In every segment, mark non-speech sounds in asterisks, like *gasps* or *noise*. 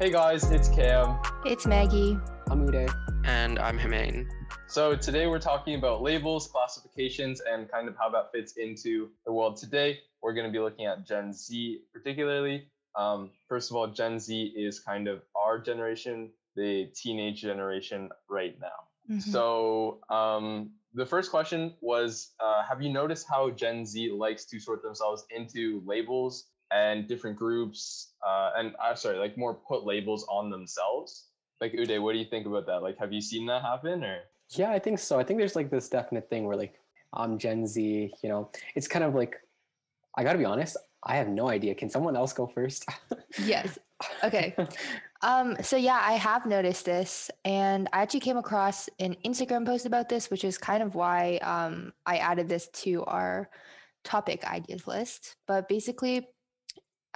Hey guys, it's Cam. It's Maggie. I'm Uday. And I'm Himain. So today we're talking about labels, classifications, and kind of how that fits into the world today. We're going to be looking at Gen Z particularly. Um, first of all, Gen Z is kind of our generation, the teenage generation right now. Mm-hmm. So um, the first question was, uh, have you noticed how Gen Z likes to sort themselves into labels and different groups? Uh, and I'm sorry, like more put labels on themselves. Like Uday, what do you think about that? Like, have you seen that happen or? Yeah, I think so. I think there's like this definite thing where like I'm Gen Z, you know, it's kind of like I gotta be honest, I have no idea. Can someone else go first? *laughs* yes. Okay. *laughs* Um, so yeah, I have noticed this and I actually came across an Instagram post about this, which is kind of why um, I added this to our topic ideas list. But basically,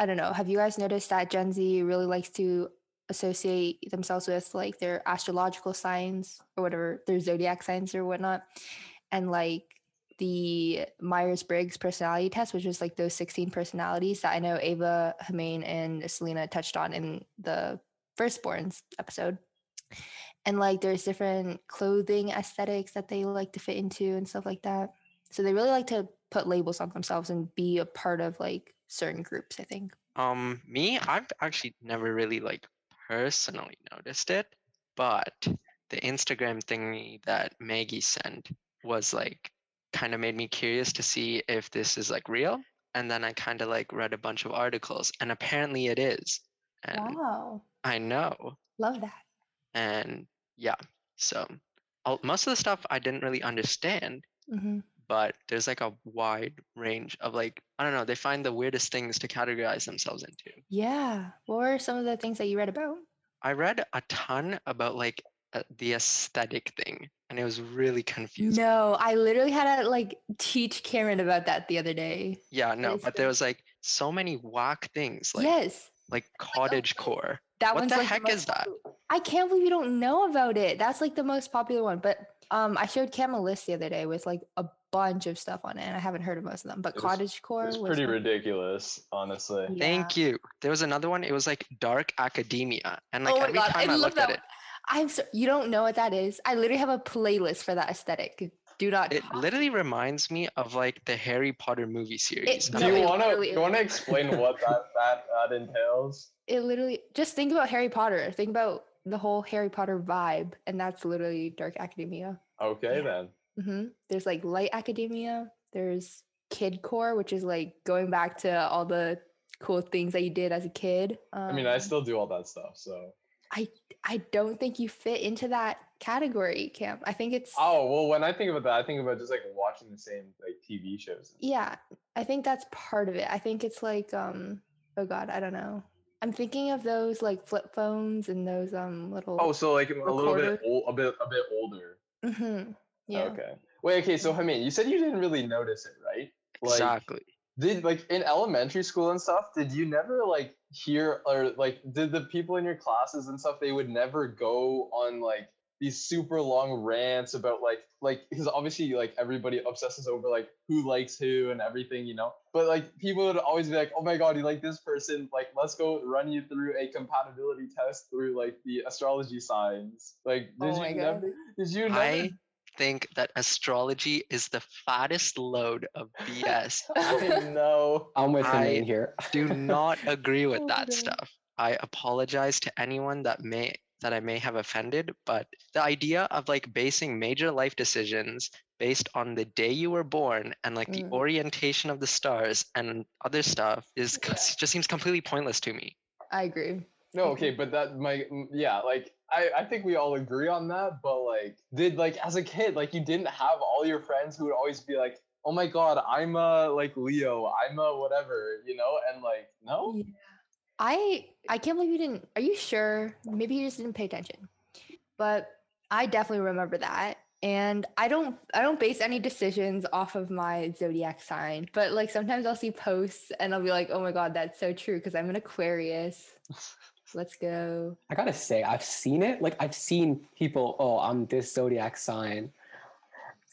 I don't know, have you guys noticed that Gen Z really likes to associate themselves with like their astrological signs or whatever, their zodiac signs or whatnot? And like the Myers Briggs personality test, which is like those 16 personalities that I know Ava, Himain, and Selena touched on in the Firstborns episode. And like there's different clothing aesthetics that they like to fit into and stuff like that. So they really like to put labels on themselves and be a part of like certain groups, I think. Um, me, I've actually never really like personally noticed it, but the Instagram thingy that Maggie sent was like kind of made me curious to see if this is like real. And then I kind of like read a bunch of articles, and apparently it is. And wow. I know. Love that. And yeah, so I'll, most of the stuff I didn't really understand, hmm but there's like a wide range of like, I don't know, they find the weirdest things to categorize themselves into. Yeah. What were some of the things that you read about? I read a ton about like uh, the aesthetic thing, and it was really confusing. No, I literally had to like teach Cameron about that the other day. Yeah, no, but there was like so many whack things, like yes. like cottage core. That What the like heck most is that? I can't believe you don't know about it. That's like the most popular one. But um, I showed Cam a list the other day with like a bunch of stuff on it, and I haven't heard of most of them. But It was- cottage core It's was pretty one- ridiculous, honestly. Yeah. Thank you. There was another one. It was like dark academia, and like oh every god, time I, I, love looked that. at it. I'm so you don't know what that is. I literally have a playlist for that aesthetic. Do not. it talk. literally reminds me of like the Harry Potter movie series. Do No, you I'm it like, want to literally you want to explain what that *laughs* that that entails? it literally just think about Harry Potter. Think about the whole Harry Potter vibe, and that's literally dark academia. Okay then. Hmm There's like light academia. There's kid core, which is like going back to all the cool things that you did as a kid. Um, I mean, I still do all that stuff. So. I I don't think you fit into that category, Cam. I think it's Oh well, when I think about that, I think about just like watching the same like TV shows. yeah. I think that's part of it. I think it's like um oh god, I don't know. I'm thinking of those like flip phones and those um little Oh, so like a little bit old, a bit a bit older. Mhm, yeah. Okay. Wait. Okay. So Hamid, you said you didn't really notice it, right? Like, exactly. Did like in elementary school and stuff? Did you never like hear or like did the people in your classes and stuff? They would never go on like these super long rants about like like because obviously like everybody obsesses over like who likes who and everything, you know. But like people would always be like, "Oh my god, you like this person? Like let's go run you through a compatibility test through like the astrology signs." Like did Oh you my God. never? Did you never? I think that astrology is the fattest load of BS. *laughs* I know. I'm with I- Himain here. do not *laughs* agree with Oh, that no. stuff. I apologize to anyone that may that I may have offended, but the idea of like basing major life decisions based on the day you were born and like the Mm. orientation of the stars and other stuff is Yeah. just seems completely pointless to me. I agree. No, mm-hmm. okay, but that my yeah, like I I think we all agree on that, but like did like as a kid, like you didn't have all your friends who would always be like, "Oh my god, I'm a like Leo, I'm a whatever," you know? And like, no? Yeah. I I can't believe you didn't. Are you sure? Maybe you just didn't pay attention. But I definitely remember that. And I don't I don't base any decisions off of my zodiac sign, but like sometimes I'll see posts and I'll be like, "Oh my god, that's so true because I'm an Aquarius." *laughs* Let's go. I gotta say, I've seen it. Like I've seen people. Oh, I'm this zodiac sign.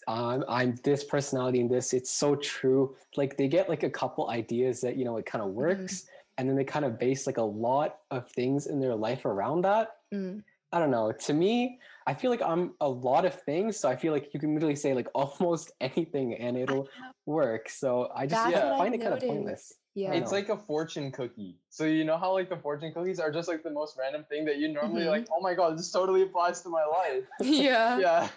Um, I'm this personality and this. It's so true. Like they get like a couple ideas that you know it kind of works, and then they kind of base like a lot of things in their life around that. Mm. I don't know. To me, I feel like I'm a lot of things, so I feel like you can literally say like *laughs* almost anything and it'll work. So I just That's yeah, what find I've it kind of pointless. Yeah. It's like a fortune cookie. So you know how like the fortune cookies are just like the most random thing that you normally Mhm. like, oh my god, this totally applies to my life. *laughs* yeah. *laughs* yeah.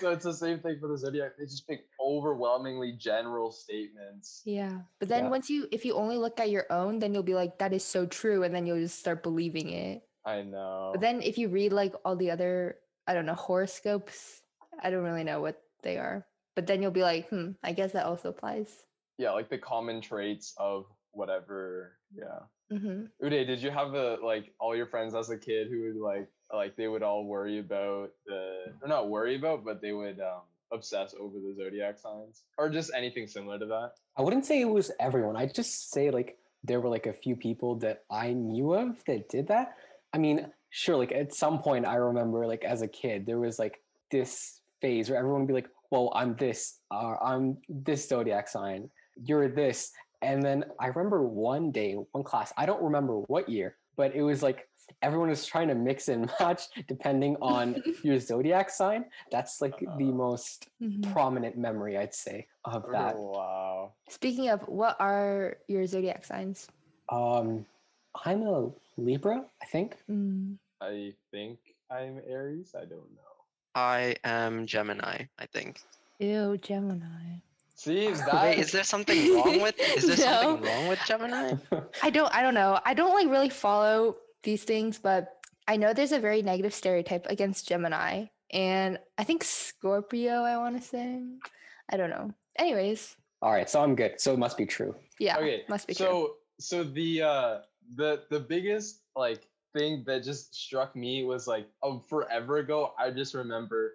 so it's the same thing for the zodiac. They just pick overwhelmingly general statements. Yeah. But then Yeah. once you if you only look at your own, then you'll be like, that is so true. And then you'll just start believing it. I know. But then if you read like all the other, I don't know, horoscopes, I don't really know what they are. But then you'll be like, hmm, I guess that also applies. Yeah, like the common traits of whatever. Yeah. hmm Uday, did you have a like all your friends as a kid who would like like they would all worry about the or not worry about, but they would um obsess over the zodiac signs or just anything similar to that? I wouldn't say it was everyone. I'd just say like there were like a few people that I knew of that did that. I mean, sure, like at some point I remember like as a kid, there was like this phase where everyone would be like, well, I'm this, uh, I'm this zodiac sign, you're this. And then I remember one day, one class, I don't remember what year, but it was like everyone was trying to mix and *laughs* match depending on *laughs* your zodiac sign. That's like the Uh, most Mhm. prominent memory, I'd say, of that. Wow. Speaking of, what are your zodiac signs? Um, I'm a Libra, I think. Mm. I think I'm Aries. I don't know. I am Gemini, I think. Ew, Gemini. See, is that Wait, is there something wrong with is there *laughs* something wrong with Gemini? I don't I don't know. I don't like really follow these things, but I know there's a very negative stereotype against Gemini. And I think Scorpio, I want to say. I don't know. Anyways, All right, so I'm good. So it must be true. yeah, okay? must be so true. so the uh the the biggest like thing that just struck me was like oh forever ago. I just remember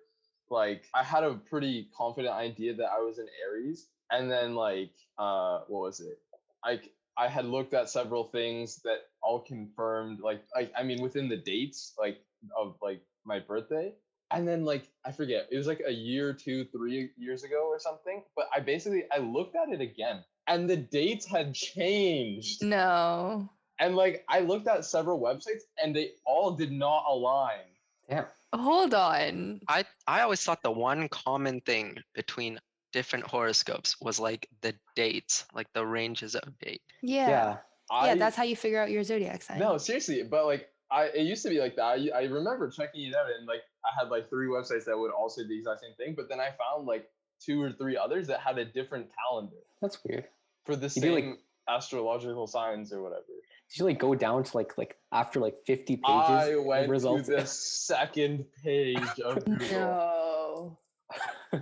like I had a pretty confident idea that I was an Aries, and then like uh what was it? Like I had looked at several things that all confirmed like like I mean within the dates like of like my birthday. And then like I forget, it was like a year, two, three years ago or something. But I basically I looked at it again and the dates had changed. No. And like I looked at several websites and they all did not align. Damn. Hold on. I I always thought the one common thing between different horoscopes was like the dates, like the ranges of date. Yeah. Yeah, I, that's how you figure out your zodiac sign. No, seriously, but like I it used to be like that. I, I remember checking it out and like I had like three websites that would all say the exact same thing, but then I found like two or three others that had a different calendar That's weird. for the You do, like- same astrological signs or whatever. Did you like go down to like like after like 50 pages I of went results? to the *laughs* second page of *laughs* Google. No. *laughs*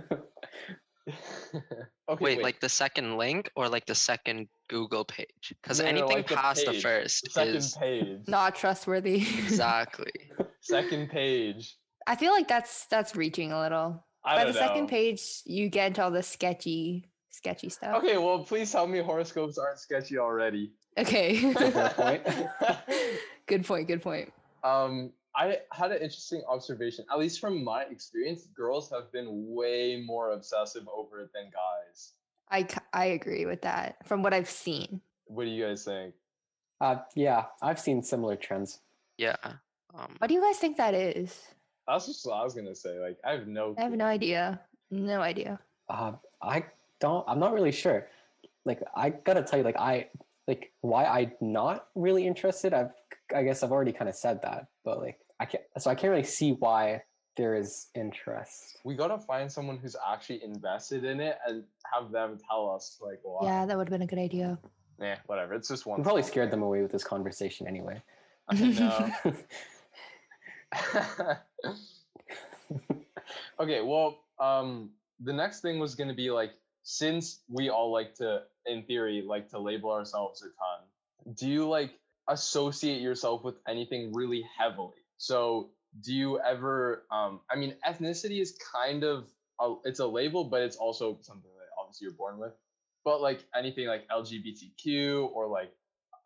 okay, wait, like the second link or like the second Google page? Because No, no, no, anything like past the page, first second is page. Not trustworthy. exactly. second page. I feel like that's that's reaching a little. I By don't the second page, you get into all the sketchy, sketchy stuff. Okay, well, please tell me horoscopes aren't sketchy already. Okay. *laughs* Fair point. *laughs* good point. Good point. um, I had an interesting observation. At least from my experience, girls have been way more obsessive over it than guys. I, I agree with that from what I've seen. What do you guys think? uh, yeah, I've seen similar trends. Yeah. Um, What do you guys think that is? That's just what I was gonna say. Like, I have no. I have clue. no idea. No idea. Uh, I don't. I'm not really sure. Like, I gotta tell you, like, I like why I'm not really interested. I've, I guess, I've already kind of said that, but like, I can't. So I can't really see why there is interest. We gotta find someone who's actually invested in it and have them tell us like why. Yeah, that would have been a good idea. Nah, whatever. It's just one. We probably scared thing. them away with this conversation anyway. I know. *laughs* *laughs* okay, well, um, the next thing was going to be like, since we all like to, in theory, like to label ourselves a ton, do you like associate yourself with anything really heavily? So, do you ever, um, I mean, ethnicity is kind of, a, it's a label, but it's also something that obviously you're born with. But like anything like LGBTQ or like,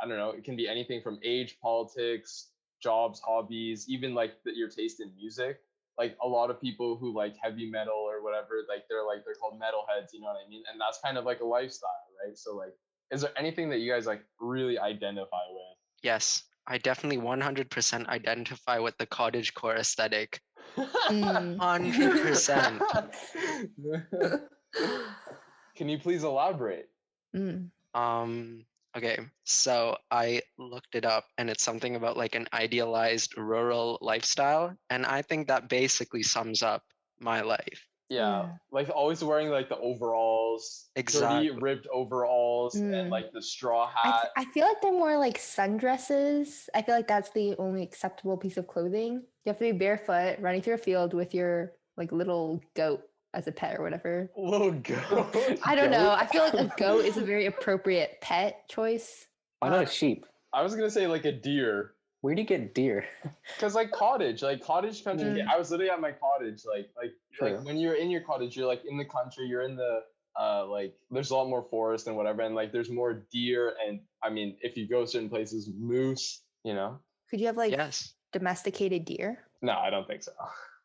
I don't know, it can be anything from age, politics, jobs, hobbies, even like your taste in music. Like a lot of people who like heavy metal or whatever, like they're like they're called metalheads, you know what I mean? And that's kind of like a lifestyle, right? So like is there anything that you guys like really identify with? Yes, I definitely 100% identify with the cottage core aesthetic. Mm. 100%. *laughs* Can you please elaborate? Mm. Um, okay, so I looked it up and it's something about like an idealized rural lifestyle. And I think that basically sums up my life. Yeah, Yeah. like always wearing like the overalls, Exactly. dirty ripped overalls, Mm. and like the straw I, th- hat. I feel like they're more like sundresses. I feel like that's the only acceptable piece of clothing. You have to be barefoot, running through a field with your like little goat as a pet or whatever. Little goat. *laughs* I don't know. I feel like a goat is a *laughs* very appropriate pet choice. Why not a sheep? I was gonna say like a deer. Where do you get deer? *laughs* Cause like cottage, like cottage country. Mm. I was literally at my cottage, like like True. like when you're in your cottage, you're like in the country. You're in the uh like there's a lot more forest and whatever, and like there's more deer and I mean if you go certain places, moose. You know? Could you have like yes. domesticated deer? No, I don't think so. *laughs*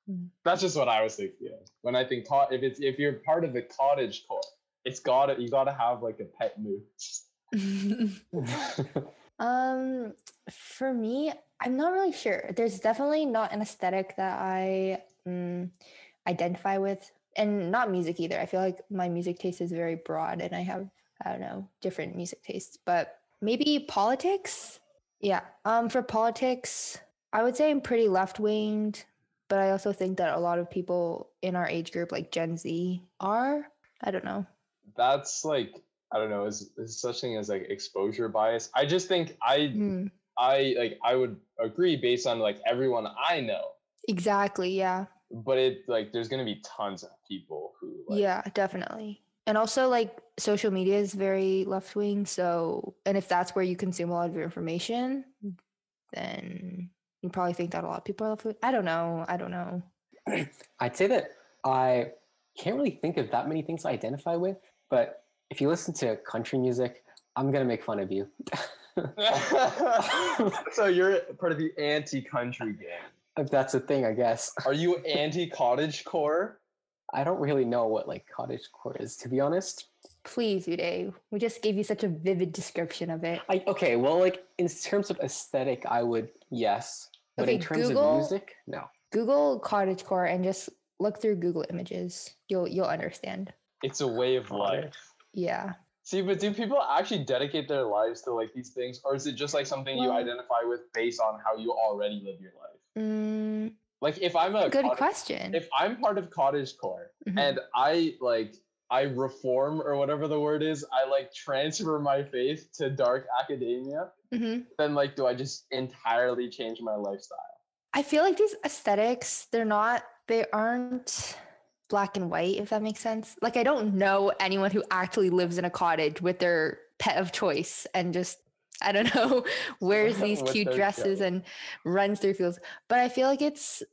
Mm. That's just what I was thinking. Of. When I think cot, if it's if you're part of the cottage core, it's gotta you gotta have like a pet moose. *laughs* um, for me, I'm not really sure. There's definitely not an aesthetic that I mm, identify with, and not music either. I feel like my music taste is very broad, and I have I don't know different music tastes. But maybe politics. Yeah. Um, for politics, I would say I'm pretty left winged, but I also think that a lot of people in our age group, like Gen Z, are. I don't know. That's like I don't know. Is is such thing as like exposure bias? I just think I Hmm. I like I would agree based on like everyone I know, Exactly. Yeah. but it like there's gonna be tons of people who like, yeah, definitely. And also, like, social media is very left wing. So, and if that's where you consume a lot of your information, then you probably think that a lot of people are left wing. I don't know. I don't know. *clears throat* I'd say that I can't really think of that many things I identify with, but if you listen to country music, I'm gonna make fun of you. *laughs* so you're part of the anti-country gang. if that's a thing, I guess. Are you *laughs* anti-cottage core? I don't really know what like cottage core is, to be honest. Please, Uday. We just gave you such a vivid description of it. I okay, well, like in terms of aesthetic, I would yes, but in terms Google- of music, no. Google cottage core and just look through Google Images. You'll you'll understand. It's a way of life. Yeah. See, but do people actually dedicate their lives to like these things, or is it just like something you identify with based on how you already live your life? Mm, Like if I'm a good cottage- question. if I'm part of cottage core Mhm. and I like I reform or whatever the word is, I like transfer my faith to dark academia, Mhm. then like do I just entirely change my lifestyle? I feel like these aesthetics, they're not, they aren't black and white, if that makes sense. Like, I don't know anyone who actually lives in a cottage with their pet of choice and just, I don't *laughs* know, wears these cute dresses and runs through fields. But I feel like it's,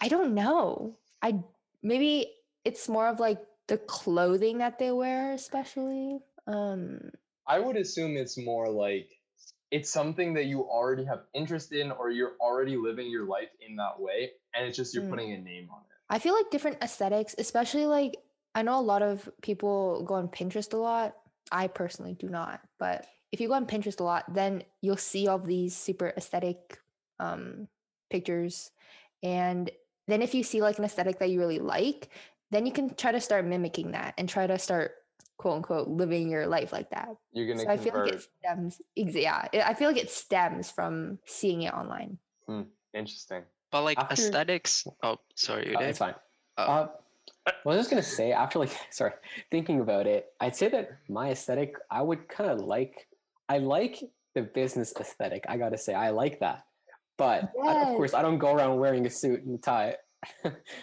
I don't know. I maybe it's more of like the clothing that they wear, especially. Um, I would assume it's more like it's something that you already have interest in or you're already living your life in that way and it's just you're Mm. putting a name on it. I feel like different aesthetics, especially like I know a lot of people go on Pinterest a lot. I personally do not, but if you go on Pinterest a lot, then you'll see all these super aesthetic um, pictures. And then if you see like an aesthetic that you really like, then you can try to start mimicking that and try to start quote unquote living your life like that. You're gonna So I feel like it stems, yeah, I- I feel like it stems from seeing it online. Hmm, Interesting. But like After- aesthetics. Oh, sorry, you Uh, it's fine. Oh. Uh, well, I was just gonna say after like *laughs* sorry, thinking about it, I'd say that my aesthetic, I would kind of like, I like the business aesthetic. I gotta say, I like that. But I- of course, I don't go around wearing a suit and tie.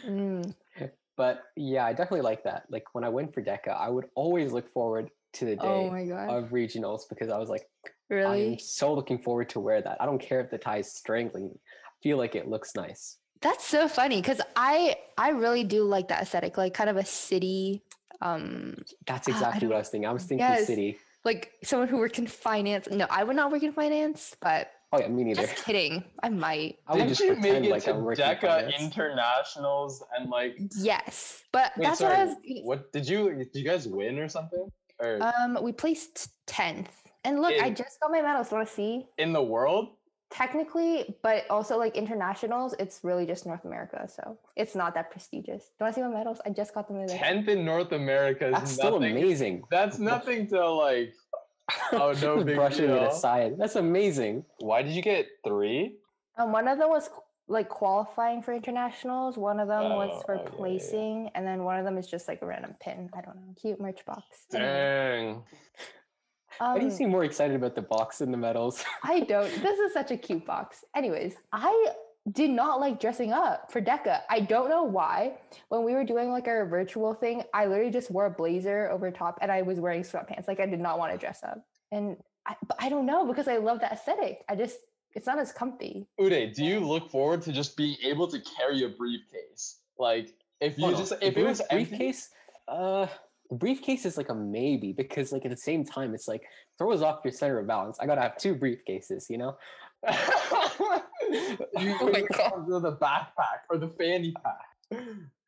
Mm, *laughs* but yeah, I definitely like that. Like when I went for DECA, I would always look forward to the day oh my god, of regionals because I was like, really? I'm so looking forward to wear that. I don't care if the tie is strangling. me. I feel like it looks nice. That's so funny because I I really do like that aesthetic, like kind of a city, um, That's Ah, I exactly what I was thinking. I was thinking Yes. city. like someone who worked in finance. No, I would not work in finance, but Oh yeah, me neither. just kidding. I might. I would Didn't just you make it like to I'm working in DECA internationals and like Yes, but wait, that's sorry, what I was. what did you did you guys win or something? Or Um, we placed tenth. And look, I just got my medals. Want to see? in the world? Technically, but also like internationals, it's really just North America, so it's not that prestigious. Do you want to see my medals? I just got them the other day. Tenth in North America is That's still amazing. That's nothing to like. *laughs* Oh, no big Brushing it aside. That's amazing. Why did you get three? Um, one of them was like qualifying for internationals. One of them was Oh, for okay, yeah, yeah. placing, and then one of them is just like a random pin. I don't know, cute merch box. Anyway, Dang. Why do you um, seem more excited about the box and the medals? *laughs* I don't. This is such a cute box. Anyways, I did not like dressing up for DECA. I don't know why. When we were doing like our virtual thing, I literally just wore a blazer over top and I was wearing sweatpants. Like I did not want to dress up. And I, but I don't know because I love the aesthetic. I just, it's not as comfy. Uday, do you look forward to just being able to carry a briefcase? Like if you Oh, just the if it was brief- empty- briefcase, uh, the briefcase is like a maybe because like at the same time it's like throws off your center of balance. I gotta have two briefcases, you know. *laughs* you *laughs* Oh my God. the backpack or the fanny pack.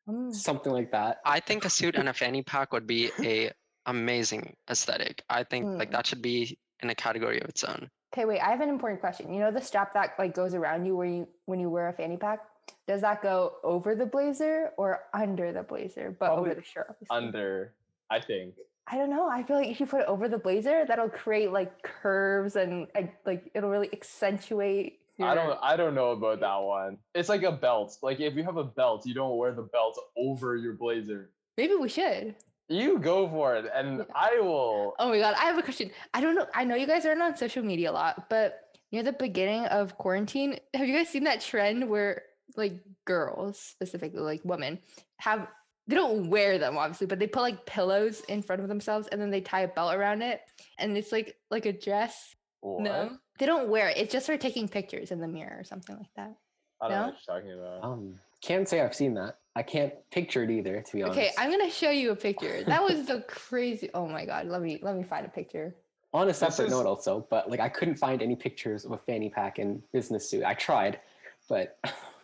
Mm. something like that. I think a suit and a fanny pack would be a amazing aesthetic. I think like Mm. that should be in a category of its own. Okay, wait. I have an important question. You know the strap that like goes around you where you when you wear a fanny pack. Does that go over the blazer or under the blazer, but Probably over the shirt? obviously? Under, I think. I don't know. I feel like if you put it over the blazer, that'll create like curves and like it'll really accentuate. I don't I don't know about that one. It's like a belt. Like if you have a belt, you don't wear the belt over your blazer. Maybe we should. You go for it, and Yeah. I will. Oh my god, I have a question. I don't know. I know you guys aren't on social media a lot, but near the beginning of quarantine, have you guys seen that trend where like girls, specifically like women, have they don't wear them obviously, but they put like pillows in front of themselves and then they tie a belt around it, and it's like like a dress. What? No, they don't wear it. It's just for taking pictures in the mirror or something like that. I don't know what you're talking about. Um, can't say I've seen that. I can't picture it either, to be honest. Okay, I'm gonna show you a picture. That was *laughs* the crazy. Oh my god, let me let me find a picture. On a separate is- note, also, but like I couldn't find any pictures of a fanny pack and business suit. I tried, but *laughs*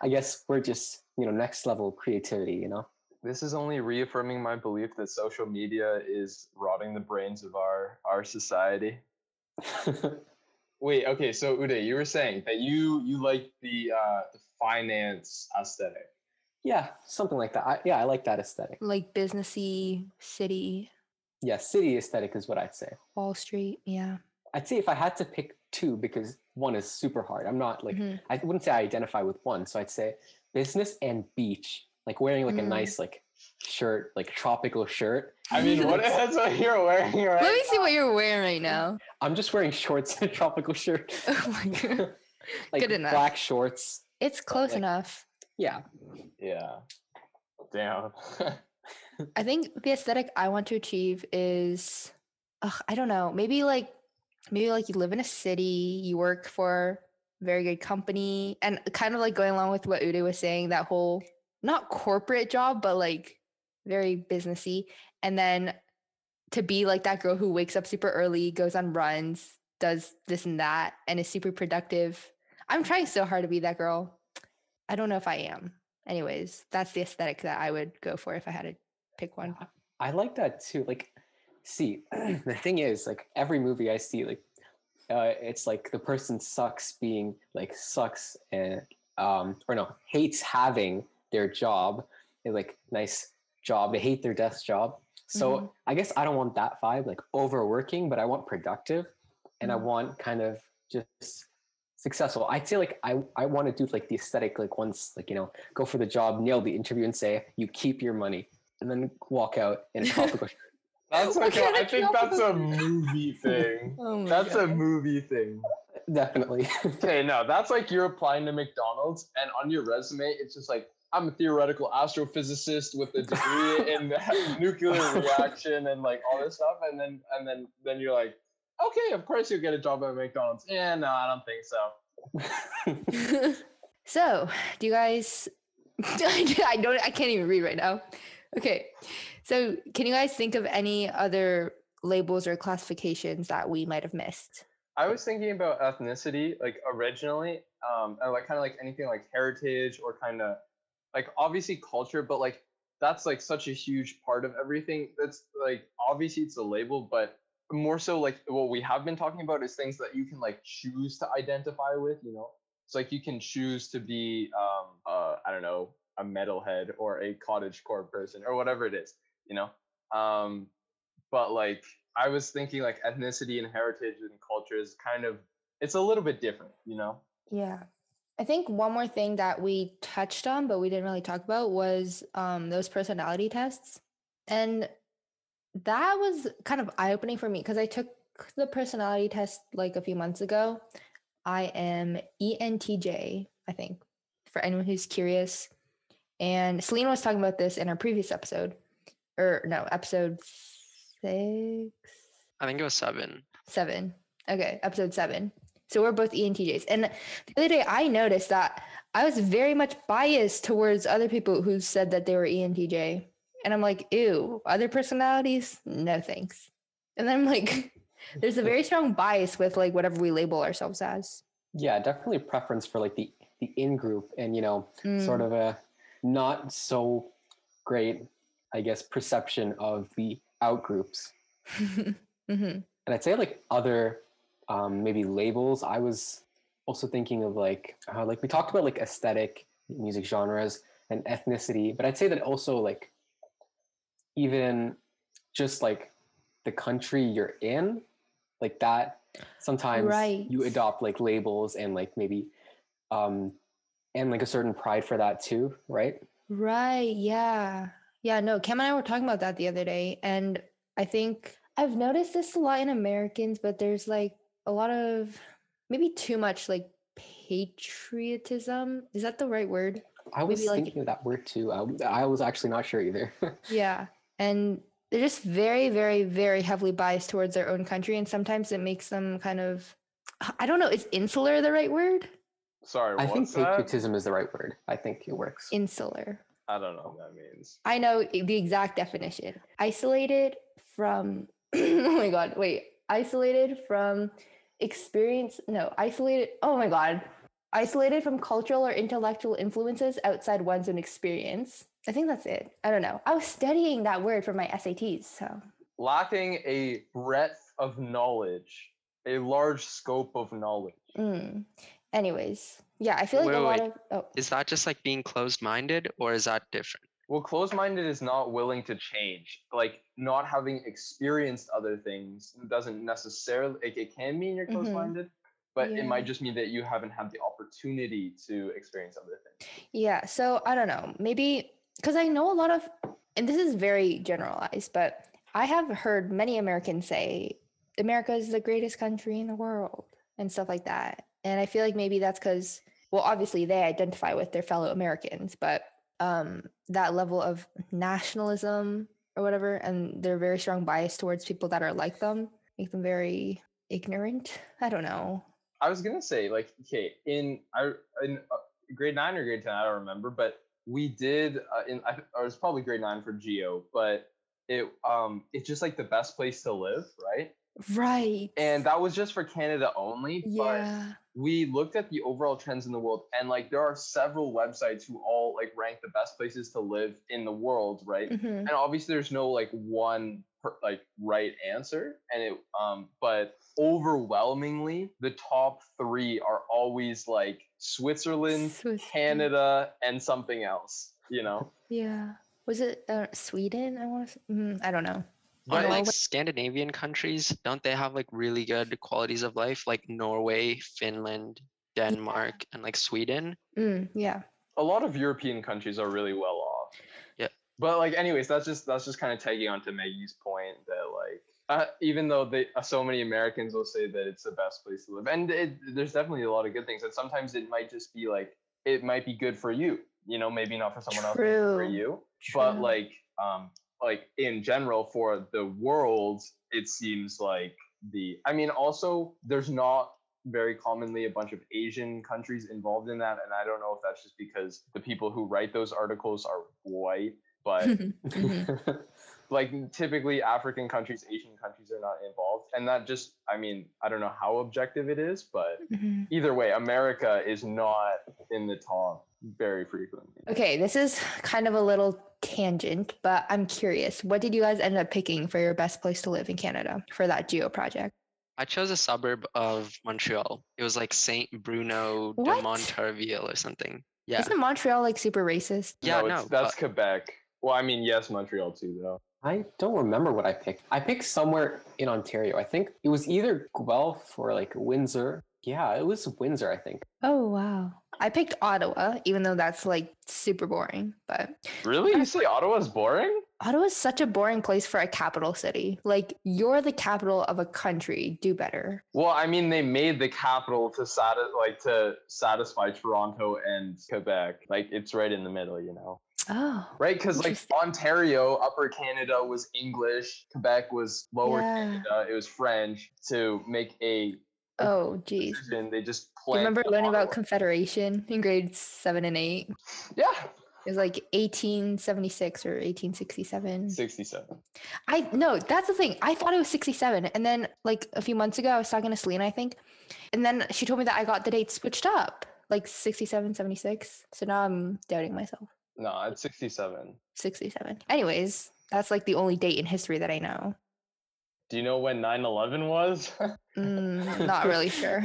I guess we're just you know next level creativity. You know. This is only reaffirming my belief that social media is rotting the brains of our our society. *laughs* Wait, okay, so Uday, you were saying that you you like the uh the finance aesthetic. yeah, something like that. I, yeah, I like that aesthetic. Like businessy city, Yeah, city aesthetic is what I'd say. Wall Street. Yeah. I'd say if I had to pick two, because one is super hard. I'm not like Mhm. I wouldn't say I identify with one, so I'd say business and beach, like wearing like a Mm. nice like shirt, like tropical shirt. I mean, what *laughs* that's what you're wearing right Let me see what you're wearing right now. I'm just wearing shorts and a tropical shirt, *laughs* Oh my *laughs* god. like Good enough. black shorts. It's close like- enough. Yeah, Yeah. Damn. I think the aesthetic I want to achieve is ugh, I don't know, maybe like maybe like you live in a city, you work for very good company, and kind of like going along with what Uday was saying, that whole not corporate job, but like very businessy. And then to be like that girl who wakes up super early, goes on runs, does this and that, and is super productive. I'm trying so hard to be that girl. I don't know if I am. Anyways, that's the aesthetic that I would go for if I had to pick one. I like that too. Like, see, *clears throat* the thing is, like every movie I see, like, uh, it's like the person sucks being like sucks and um or no hates having their job, a, like nice job. They hate their desk job. So Mhm. I guess I don't want that vibe, like overworking, but I want productive, and I Mhm. want kind of just successful. I'd say like I I want to do like the aesthetic, like once like you know go for the job, nail the interview, and say you keep your money, and then walk out in *laughs* a tropical. That's What like a, I think that's a movie *laughs* thing. Oh my That's a movie thing. Definitely. *laughs* Okay, no, that's like you're applying to McDonald's, and on your resume, it's just like I'm a theoretical astrophysicist with a degree *laughs* in nuclear reaction and like all this stuff, and then and then then you're like, okay, of course you'll get a job at McDonald's. Yeah, no, I don't think so. so, do you guys? I don't. I can't even read right now. Okay, so can you guys think of any other labels or classifications that we might have missed? I was thinking about ethnicity, like originally, um, and like kind of like anything like heritage or kind of like obviously culture, but like that's like such a huge part of everything. That's like obviously it's a label, but more so like what we have been talking about is things that you can like choose to identify with. You know, it's like you can choose to be, um, uh, I don't know, a metalhead or a cottage core person or whatever it is. You know, um, but like I was thinking like ethnicity and heritage and culture is kind of it's a little bit different. You know. Yeah. I think one more thing that we touched on, but we didn't really talk about, was um, those personality tests. And that was kind of eye opening for me because I took the personality test like a few months ago. I am ENTJ, I think, for anyone who's curious. And Selena was talking about this in our previous episode, or no, episode six, I think it was seven. seven. Okay, episode seven. So we're both E ENTJs. And the other day I noticed that I was very much biased towards other people who said that they were E ENTJ. And I'm like, ew, other personalities? No thanks. And then I'm like, *laughs* there's a very strong bias with like whatever we label ourselves as. yeah, definitely preference for like the the in group and you know sort Mm, of a not so great, I guess, perception of the out groups. *laughs* mhm. And I'd say like other um, maybe labels. I was also thinking of like uh, like we talked about like aesthetic music genres and ethnicity, but I'd say that also like even just like the country you're in, like that. Sometimes Right. you adopt like labels and like maybe um and like a certain pride for that too, right? Right. Yeah. Yeah. No, Cam and I were talking about that the other day. And I think I've noticed this a lot in Americans, but there's like a lot of maybe too much like patriotism. Is that the right word? I was Maybe, like- thinking of that word too. I, I was actually not sure either. *laughs* Yeah. And they're just very, very, very heavily biased towards their own country. And sometimes it makes them kind of, I don't know, is insular the right word? Sorry, I think that? patriotism is the right word. I think it works. Insular. I don't know what that means. I know the exact definition. Isolated from *clears throat* oh my god, wait. Isolated from experience no, isolated oh my god. Isolated from cultural or intellectual influences outside one's own experience. I think that's it. I don't know. I was studying that word for my SATs, so Lacking a breadth of knowledge, a large scope of knowledge. mm. anyways. Yeah, I feel like Wait, a lot wait. of oh Is that just like being closed minded or is that different? Well, closed-minded is not willing to change. Like not having experienced other things doesn't necessarily. Like, it can mean you're Mhm. closed-minded, but it might just mean that you haven't had the opportunity to experience other things. Yeah, so I don't know. Maybe because I know a lot of, and this is very generalized, but I have heard many Americans say America is the greatest country in the world and stuff like that. And I feel like maybe that's because, well, obviously they identify with their fellow Americans, but um, that level of nationalism or whatever, and their very strong bias towards people that are like them, make them very ignorant. I don't know. I was gonna say, like, okay, in I in uh, grade nine or grade ten, I don't remember, but we did uh, in I, it was probably grade nine for geo, but it um it's just like the best place to live, right? Right. And that was just for Canada only. But yeah. we looked at the overall trends in the world, and like there are several websites who all like rank the best places to live in the world, right? Mhm. and obviously there's no like one per, like right answer and it um but overwhelmingly the top three are always like switzerland Swiss- canada and something else you know Yeah. Was it uh, Sweden? I want to. Mm, I don't know. But know like Scandinavian countries, don't they have like really good qualities of life like Norway, Finland, Denmark, and like Sweden? Mm, yeah. a lot of european countries are really well off Yeah. but like anyways that's just that's just kind of tagging on to maggie's point that like uh, even though they uh, so many americans will say that it's the best place to live and it, there's definitely a lot of good things and sometimes it might just be like it might be good for you you know maybe not for someone else maybe for True. you but like um like in general for the world it seems like the i mean also there's not very commonly a bunch of asian countries involved in that and i don't know if that's just because the people who write those articles are white but *laughs* *laughs* Mhm. like typically african countries asian countries are not involved and that just i mean i don't know how objective it is but Mhm. either way america is not in the top very frequently Okay, this is kind of a little tangent, but I'm curious. What did you guys end up picking for your best place to live in Canada for that geo project? I chose a suburb of Montreal. It was like Saint Bruno de What? Montarville or something. Yeah. Isn't Montreal like super racist? Yeah, no, no. that's but- Quebec. Well, I mean, yes, Montreal too, though. I don't remember what I picked. I picked somewhere in Ontario. I think it was either Guelph or like Windsor. Yeah, it was Windsor, I think. Oh wow. I picked Ottawa, even though that's like super boring. But Really? You say Ottawa's boring? Ottawa is such a boring place for a capital city. Like you're the capital of a country. Do better. Well, I mean, they made the capital to sati- like to satisfy Toronto and Quebec. Like it's right in the middle, you know. Oh. Right? Because like Ontario, Upper Canada was English. Quebec was Lower Yeah. Canada. It was French. To make a Oh geez. decision, they just you remember learning about Confederation in grades seven and eight? Yeah, It was like 1876 or 1867. sixty-seven. I no, that's the thing. I thought it was 67. And then like a few months ago, I was talking to Selena, I think. And then she told me that I got the date switched up, like 67, 76. So now I'm doubting myself. No, it's sixty-seven. 67. Anyways, that's like the only date in history that I know. Do you know when 9-11 was? Mm, *laughs* not really sure.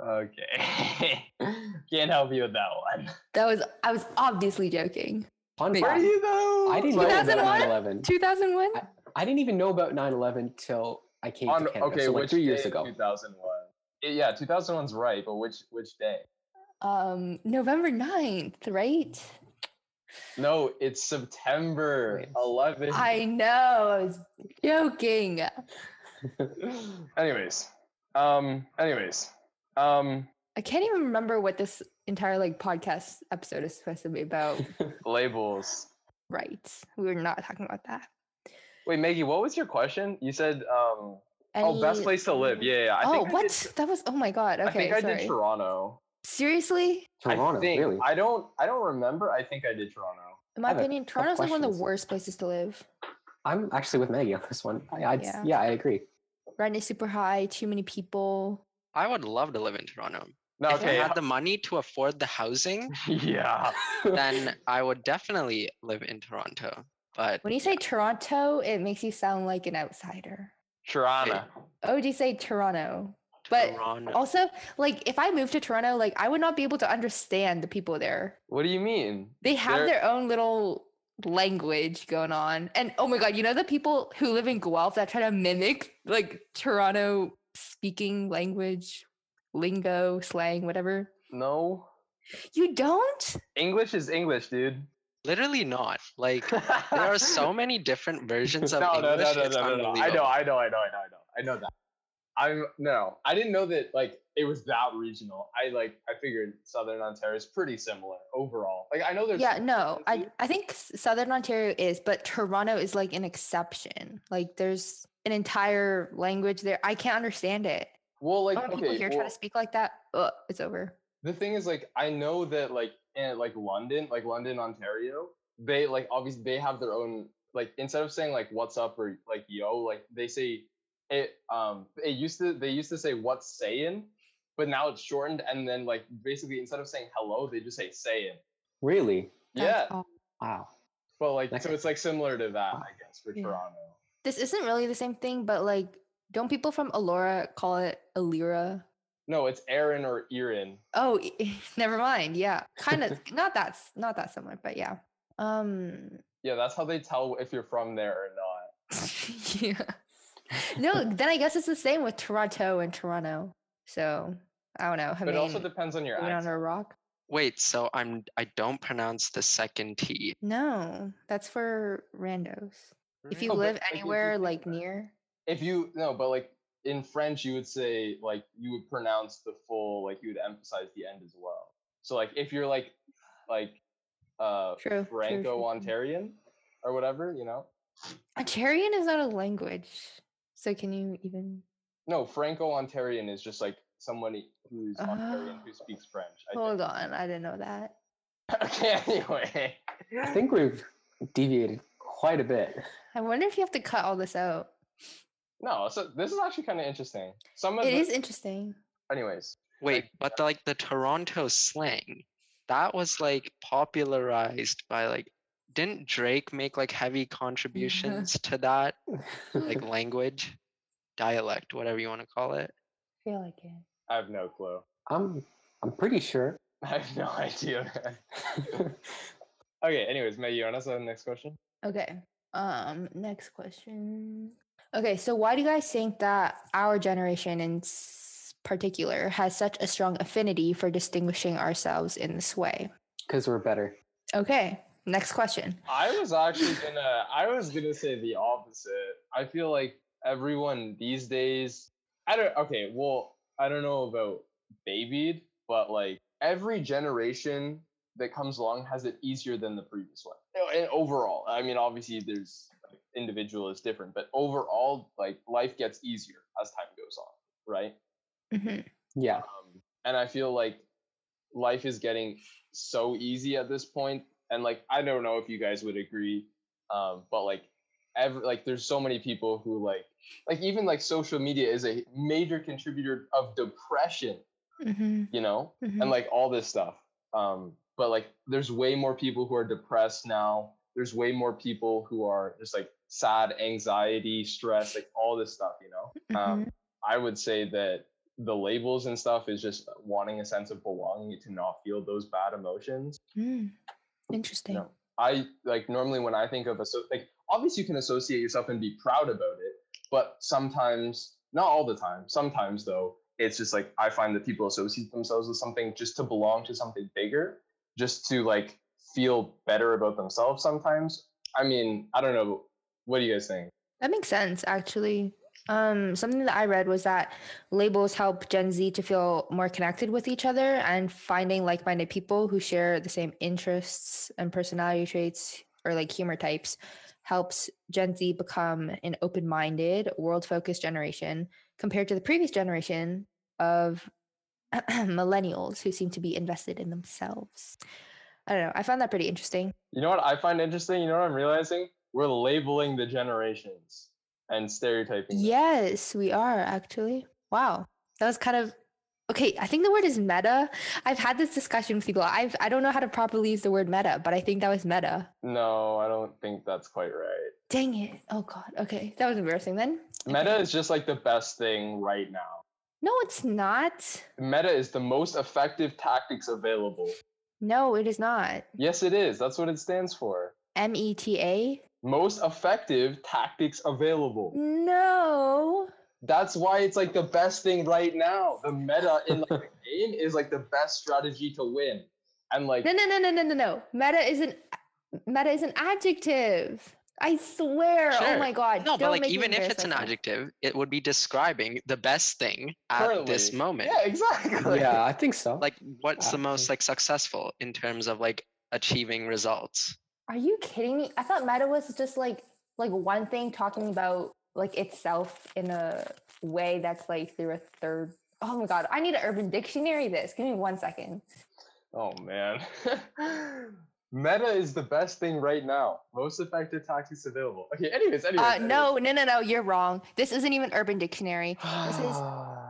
okay, *laughs* can't help you with that one. that was I was obviously joking. Fun Wait, Were you though? I didn't Like, know about 2001? 9/11. 2001? I didn't even know about 9/11 till I came on to Canada. okay, so like which three years day ago. 2001. Yeah, 2001's right, but which which day? Um November 9th, right? No, it's September Wait. 11th. I know. I was joking. *laughs* anyways, um, anyways, um, I can't even remember what this entire like podcast episode is supposed to be about. *laughs* labels. right. We were not talking about that. Wait, Maggie, what was your question? You said, um, oh, best place to live. Yeah, yeah. I oh, what? did- that was oh my god. Okay, I think I sorry. did Toronto. Seriously? Toronto, I think, really? I don't. I don't remember. I think I did Toronto. In my have a opinion, couple Toronto's like one of the worst places to live. I'm actually with Maggie on this one. I, I'd, Yeah. yeah. I agree. Rent is super high, too many people. I would love to live in Toronto. No, If okay. I had the money to afford the housing, *laughs* yeah. then I would definitely live in Toronto. But When you say Toronto, it makes you sound like an outsider. Toronto. Oh, do you say Toronto? But Toronto, also, like, if I moved to Toronto, like, I would not be able to understand the people there. What do you mean? They have They're- their own little language going on. And oh my god, you know the people who live in Guelph that try to mimic like Toronto speaking language, lingo, slang, whatever. No. You don't? English is English, dude. literally not. Like *laughs* there are so many different versions of no, no, English. no, no, it's no, no, no. I know. I know, I know, I know, I know. I know that. I'm no, I didn't know that like it was that regional. I like I figured Southern Ontario is pretty similar overall. Like I know there's Yeah, no. I. I think Southern Ontario is, but Toronto is like an exception. Like there's an entire language there. I can't understand it. well like when people okay. here try well, to speak like that, ugh, it's over. the thing is like I know that like in like London, like London, Ontario, they like obviously they have their own like instead of saying like what's up or like yo, like they say it um it used to they used to say what's saying, but now it's shortened and then like basically instead of saying hello, they just say saying. really? Yeah. all. Wow. But like That so it's like similar to that, I guess, for Yeah. Toronto. This isn't really the same thing, but like, don't people from Elora call it Alira? No, it's Aaron or Erin. Oh, *laughs* never mind. Yeah, kind of *laughs* not that not that similar, but yeah. Um, Yeah, that's how they tell if you're from there or not. *laughs* yeah. No, then I guess it's the same with Toronto and Toronto. So I don't know. I But it also depends on your living accent. under a rock. Wait, so I'm I don't pronounce the second T. No, that's for randos. If you No, but, live like, you anywhere like near, If you no, but like in French, you would say like you would pronounce the full, like you would emphasize the end as well. So like if you're like like uh True, true, true, Franco true. Ontarian or whatever, you know. Ontarian is not a language. So can you even? No, Franco Ontarian is just like somebody who's Ontarian Oh. who ah, speaks French. I Hold think. on, I didn't know that. *laughs* okay, anyway. *laughs* I think we've deviated quite a bit. I wonder if you have to cut all this out. No, so this is actually kind of interesting. Some of It the, is interesting. anyways. Wait, but the, like the Toronto slang, that was like popularized by like didn't Drake make like heavy contributions *laughs* to that like *laughs* language, dialect, whatever you want to call it? I feel like it. I have no clue. I'm I'm pretty sure. *laughs* I have no idea, okay, anyways, May you want to ask the next question? Okay. Um, next question. Okay, so why do you guys think that our generation in particular has such a strong affinity for distinguishing ourselves in this way? Because we're better. Okay, next question. I was actually gonna I was gonna say the opposite. I feel like everyone these days I don't okay, well, I don't know about babied, but like every generation that comes along has it easier than the previous one. And overall, I mean obviously there's like, individual is different, but overall like life gets easier as time goes on, right? hmm Yeah. um, and I feel like life is getting so easy at this point, and like I don't know if you guys would agree, um, but like every like there's so many people who like like even like social media is a major contributor of depression, hmm you know, hmm and like all this stuff. Um, but like there's way more people who are depressed now. There's way more people who are just like sad, anxiety, stress, like all this stuff, you know. Um, I would say that the labels and stuff is just wanting a sense of belonging to not feel those bad emotions. Mm, Interesting. No. I like normally when I think of a so like obviously you can associate yourself and be proud about it, but sometimes not all the time. Sometimes though, it's just like I find that people associate themselves with something just to belong to something bigger, just to like feel better about themselves sometimes. I mean, I don't know. What do you guys think? That makes sense, actually. Um, something that I read was that labels help Gen Z to feel more connected with each other and finding like minded people who share the same interests and personality traits or like humor types helps Gen Z become an open minded, world focused generation compared to the previous generation of *clears throat* millennials who seem to be invested in themselves. I don't know. I found that pretty interesting. You know what I find interesting? You know what I'm realizing? We're labeling the generations and stereotyping. Yes, we are actually. Wow. That was kind of okay. I think the word is meta. I've had this discussion with people. I've I don't know how to properly use the word meta, but I think that was meta. No, I don't think that's quite right. Dang it. Oh god. Okay. That was embarrassing then. Meta is just like the best thing right now. No, it's not. Meta is the most effective tactics available. No, it is not. Yes, it is. That's what it stands for. M E T A? Most effective tactics available. No. That's why it's like the best thing right now. The meta in like, the game is like the best strategy to win. And like No, no, no, no, no, no, no. Meta is an meta is an adjective. I swear. Oh my god. No, but don't like make even if it's an adjective, it would be describing the best thing at this moment. Yeah, exactly. Yeah, I think so. Like what's the most okay. like successful in terms of like achieving results? Are you kidding me? I thought meta was just like like one thing talking about like itself in a way that's like through a third. Oh my god, I need an urban dictionary this. Give me one second. Oh man. *laughs* *sighs* *laughs* Meta is the best thing right now. Most effective tactics available. Okay, anyways, anyways. Uh anyways. no, no, no, no, you're wrong. This isn't even urban dictionary. *sighs* This is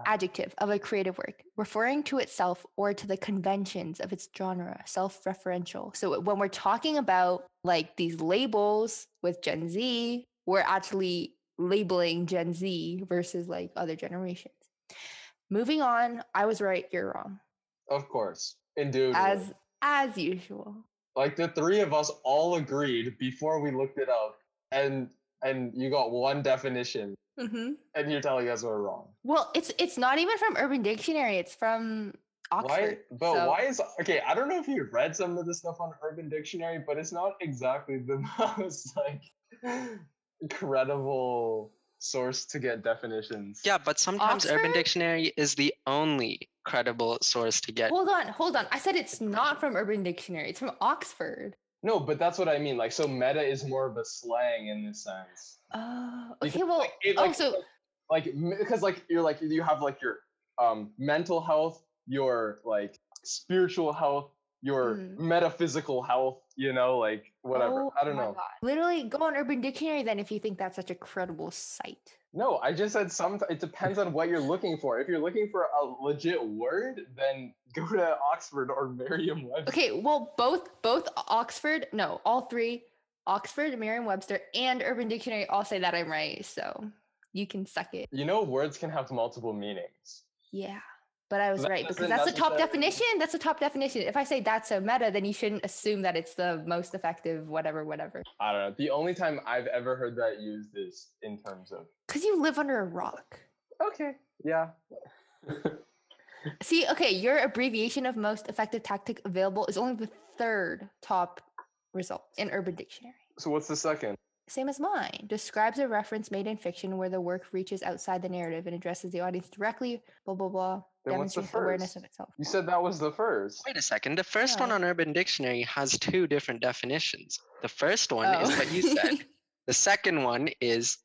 adjective of a creative work, referring to itself or to the conventions of its genre, self-referential. So when we're talking about like these labels with Gen Z, we're actually labeling Gen Z versus like other generations. Moving on, I was right, you're wrong. Of course. Indubitably. As as usual. Like the three of us all agreed before we looked it up and and you got one definition Mm-hmm. and you're telling us we're wrong. Well, it's it's not even from Urban Dictionary. It's from Oxford. Why but so- why is okay, I don't know if you've read some of the stuff on Urban Dictionary, but it's not exactly the *laughs* most like credible source to get definitions. Yeah, but sometimes Urban Dictionary is the only credible source to get. Hold on, hold on. I said it's not from Urban Dictionary. It's from Oxford. No, but that's what I mean. Like so meta is more of a slang in this sense. Oh, Because, okay. Well, like, it, oh, so like because like you're like you have like your um mental health your like spiritual health your Mm. metaphysical health, you know, like whatever. Oh I don't know. God. Literally, go on Urban Dictionary then if you think that's such a credible site. No, I just said some. It depends on what you're looking for. If you're looking for a legit word, then *laughs* go to Oxford or Merriam-Webster. Okay, well, both both Oxford, no, all three, Oxford, Merriam-Webster, and Urban Dictionary all say that I'm right. So you can suck it. You know, words can have multiple meanings. Yeah. But I was right because that's the top definition. That's the top definition. If I say that's so meta, then you shouldn't assume that it's the most effective, whatever, whatever. I don't know. The only time I've ever heard that used is in terms of. Because you live under a rock. Okay. Yeah. See, okay, your abbreviation of most effective tactic available is only the third top result in Urban Dictionary. So what's the second? Same as mine. Describes a reference made in fiction where the work reaches outside the narrative and addresses the audience directly, blah, blah, blah. Then what's the Demonstrates awareness first? of itself. You said that was the first. Wait a second. The first one on Urban Dictionary has two different definitions. The first one is what you oh. said. *laughs* The second one is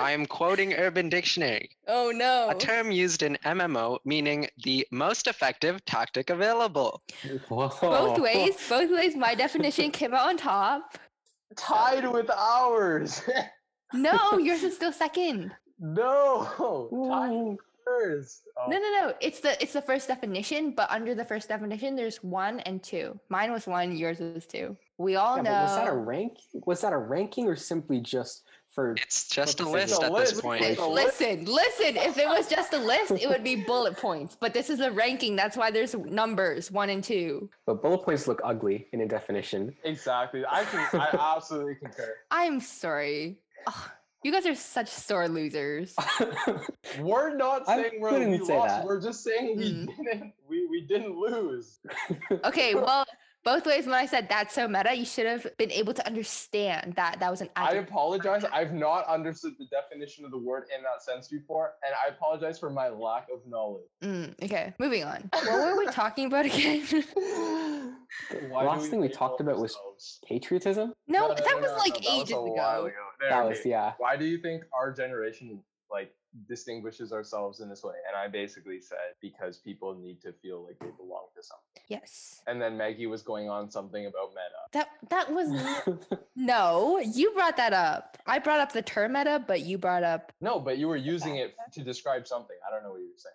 I am quoting Urban Dictionary, oh, no. a term used in MMO meaning the most effective tactic available. Whoa. both ways, both ways, my definition came out on top. Tied with ours. No, *laughs* yours is still second. no. Tied Ooh. with first. Oh, No, no, no. It's the it's the first definition, but under the first definition, there's one and two. Mine was one, yours was two. We all Yeah, know. was that a rank? Was that a ranking or simply just for? It's just a list of at this list. point. Listen, listen. If it was just a *laughs* list, it would be bullet points. But this is a ranking. That's why there's numbers one and two. But bullet points look ugly in a definition. Exactly. I can. I *laughs* absolutely concur. I'm sorry. Ugh, you guys are such sore losers. *laughs* We're not I saying we're, wouldn't we say lost. that. We're just saying we Mm. didn't. We we didn't lose. *laughs* Okay, well, both ways. When I said that's so meta, you should have been able to understand that that was an I adjective. apologize. I've not understood the definition of the word in that sense before, and I apologize for my lack of knowledge. Mm, okay, moving on. What were we talking about again? *laughs* Why do last thing we talked about was? Patriotism. no, no, that no, was no, like no, that was ages a while ago. There, That was yeah. Why do you think our generation like distinguishes ourselves in this way? And I basically said because people need to feel like they belong to something. Yes. And then Maggie was going on something about meta. That that was *laughs* no. You brought that up. I brought up the term meta, but you brought up No, but you were using it to describe something. I don't know what you were saying.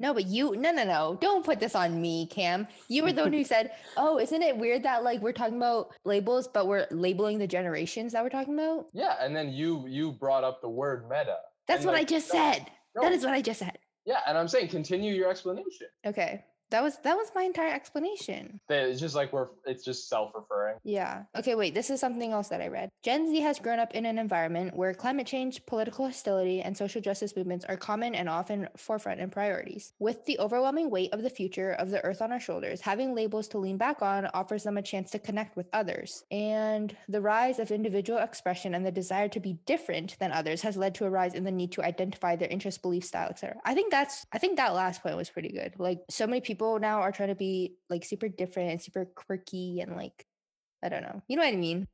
I don't know. no. But you no no no. Don't put this on me, Cam. You were the one who *laughs* said, "Oh, isn't it weird that like we're talking about labels, but we're labeling the generations that we're talking about?" Yeah, and then you you brought up the word meta. That's And, what I just no, said. no. That is what I just said. Yeah, and I'm saying continue your explanation. Okay. That was that was my entire explanation. It's just like we're it's just self-referring. Yeah. Okay, wait. This is something else that I read. Gen Z has grown up in an environment where climate change, political hostility, and social justice movements are common and often forefront in priorities. With the overwhelming weight of the future of the earth on our shoulders, having labels to lean back on offers them a chance to connect with others. And the rise of individual expression and the desire to be different than others has led to a rise in the need to identify their interests, belief style, etc. I think that's I think that last point was pretty good. Like so many people now are trying to be like super different and super quirky and like I don't know. You know what I mean?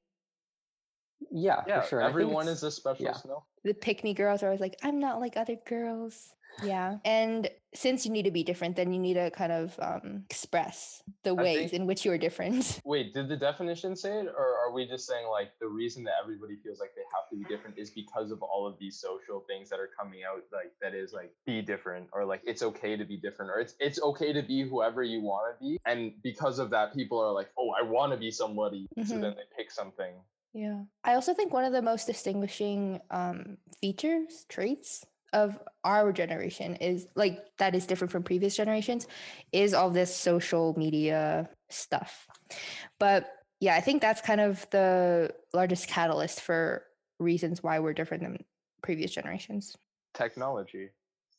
yeah, Yeah, for sure. Everyone is a special yeah. snow. The pick me girls are always like, I'm not like other girls. Yeah. And since you need to be different, then you need to kind of um, express the I ways think- in which you are different. Wait, did the definition say it, or are we just saying like the reason that everybody feels like they have to be different is because of all of these social things that are coming out, like that is like be different, or like it's okay to be different, or it's it's okay to be whoever you want to be, and because of that, people are like, oh, I want to be somebody, so Mhm. then they pick something. Yeah. I also think one of the most distinguishing um, features, traits of our generation is like that is different from previous generations is all this social media stuff. But yeah, I think that's kind of the largest catalyst for reasons why we're different than previous generations. Technology.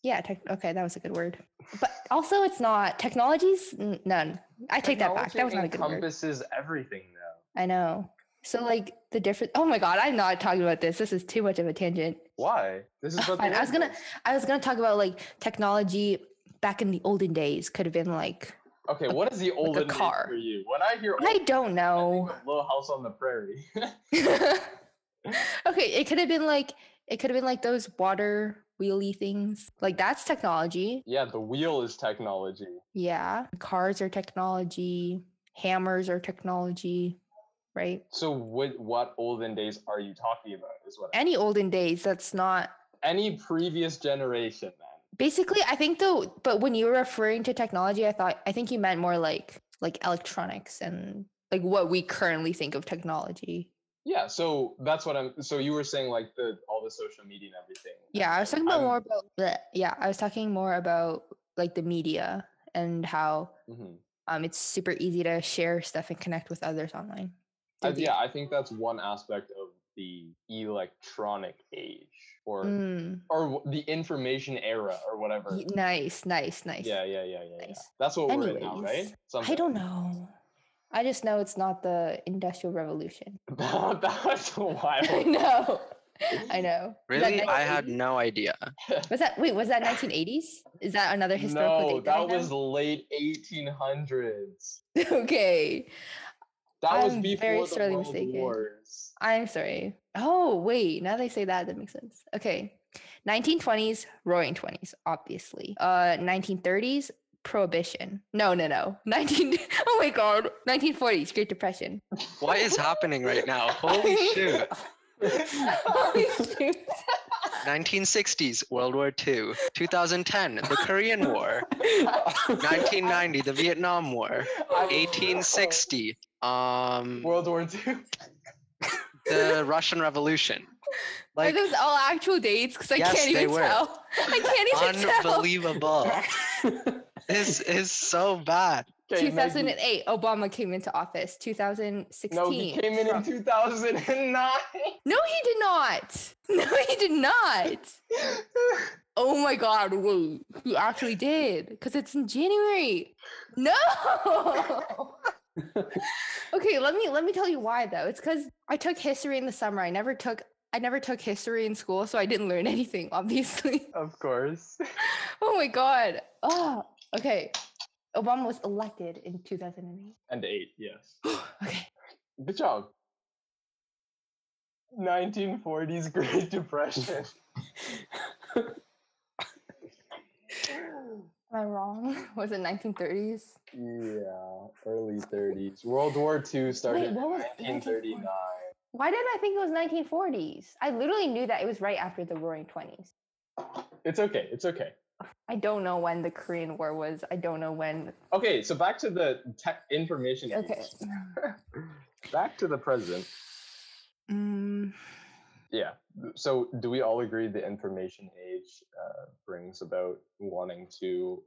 Yeah, tech, okay, that was a good word. But also it's not technologies n- none. I take that back. That was not a good word. encompasses everything now. I know. So like the different Oh my god, I'm not talking about this. This is too much of a tangent. Why? This is Fine, I was gonna. I was gonna talk about like technology back in the olden days could have been like Okay, what is the olden days car. for you? When I hear I don't know. of Little House on the Prairie. *laughs* okay, it could have been like it could have been like those water wheelie things. Like that's technology. yeah, the wheel is technology. Yeah. Cars are technology. hammers are technology, right? So what what olden days are you talking about? Is what I- Any olden days that's not any previous generation, man. Basically I think though but when you were referring to technology, I thought I think you meant more like like electronics and like what we currently think of technology. Yeah, so that's what I'm. So you were saying like the all the social media and everything. Yeah, I was talking about I'm- more about the yeah, I was talking more about like the media and how Mhm. um it's super easy to share stuff and connect with others online. I- yeah, I think that's one aspect of the electronic age, or Mm, or the information era, or whatever. nice, nice, nice. Yeah, yeah, yeah, yeah, yeah. That's what we're in now, Anyways, right? I don't know. I just know it's not the industrial revolution. *laughs* that's *laughs* I wild. know. I know. Was that Really? I had no idea. Was that wait? Was that 1980s? Is that another historical No, date? that I that was have? late 1800s. *laughs* okay. That was I'm before very the sorely world mistaken. wars. I'm sorry. Oh wait, now they say that that makes sense. Okay. 1920s, Roaring Twenties, obviously. Uh, 1930s, Prohibition. No, no, no. *laughs* 19. Oh my God. 1940s, Great Depression. What is happening right now? Holy shoot. Holy shoot. 1960s, World War II. 2010, the Korean War. 1990, the Vietnam War. 1860, um, World War II. The Russian Revolution. Are Like, those all actual dates? Because I Yes, can't even were. tell. I can't even tell. unbelievable. *laughs* This is so bad. Okay, Maggie. 2008, Obama came into office. 2016. No, he came in in 2009. No, he did not. *laughs* No, he did not. Oh my God, wait. He actually did. Because it's in January. No. *laughs* *laughs* okay, let me let me tell you why though. It's because I took history in the summer. I never took I never took history in school, so I didn't learn *laughs* anything, obviously. *laughs* of course. Oh my god. Oh, okay. Obama was elected in 2008. And eight, yes. *gasps* okay. Good job. 1940s Great Depression. Am I wrong? *laughs* Was it 1930s? yeah, early 30s. World War II started in what was 1939. Why did I think it was 1940s? I literally knew that it was right after the Roaring 20s. It's okay. It's okay. I don't know when the Korean War was. I don't know when. Okay, so back to the tech information. Okay. *laughs* back to the present. Mm, Yeah. So, do we all agree the information age uh, brings about wanting to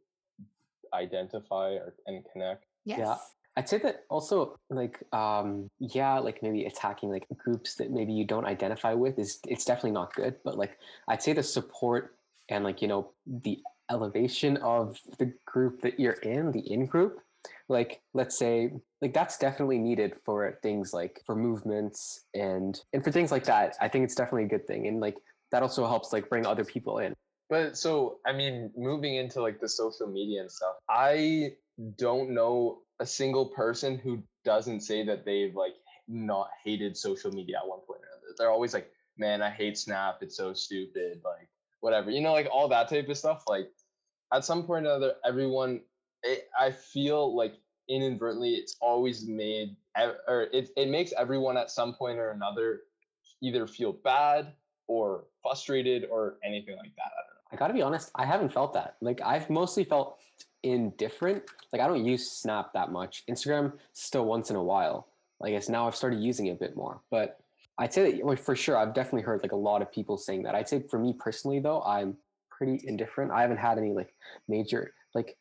identify or, and connect? yes. yeah I'd say that also like um yeah like maybe attacking like groups that maybe you don't identify with is it's definitely not good but like I'd say the support and like you know the elevation of the group that you're in the in group like let's say like that's definitely needed for things like for movements and and for things like that I think it's definitely a good thing and like that also helps like bring other people in But so, I mean, moving into like the social media and stuff, I don't know a single person who doesn't say that they've like not hated social media at one point or another. They're always like, man, I hate Snap. It's so stupid. Like, whatever, you know, like all that type of stuff. Like, at some point or another, everyone, it, I feel like inadvertently, it's always made, or it, it makes everyone at some point or another either feel bad or frustrated or anything like that. I don't know. I gotta be honest, I haven't felt that. Like I've mostly felt indifferent. Like I don't use Snap that much. Instagram still once in a while. Like I guess now I've started using it a bit more. But I'd say that for sure I've definitely heard like a lot of people saying that. I'd say for me personally though, I'm pretty indifferent. I haven't had any like major like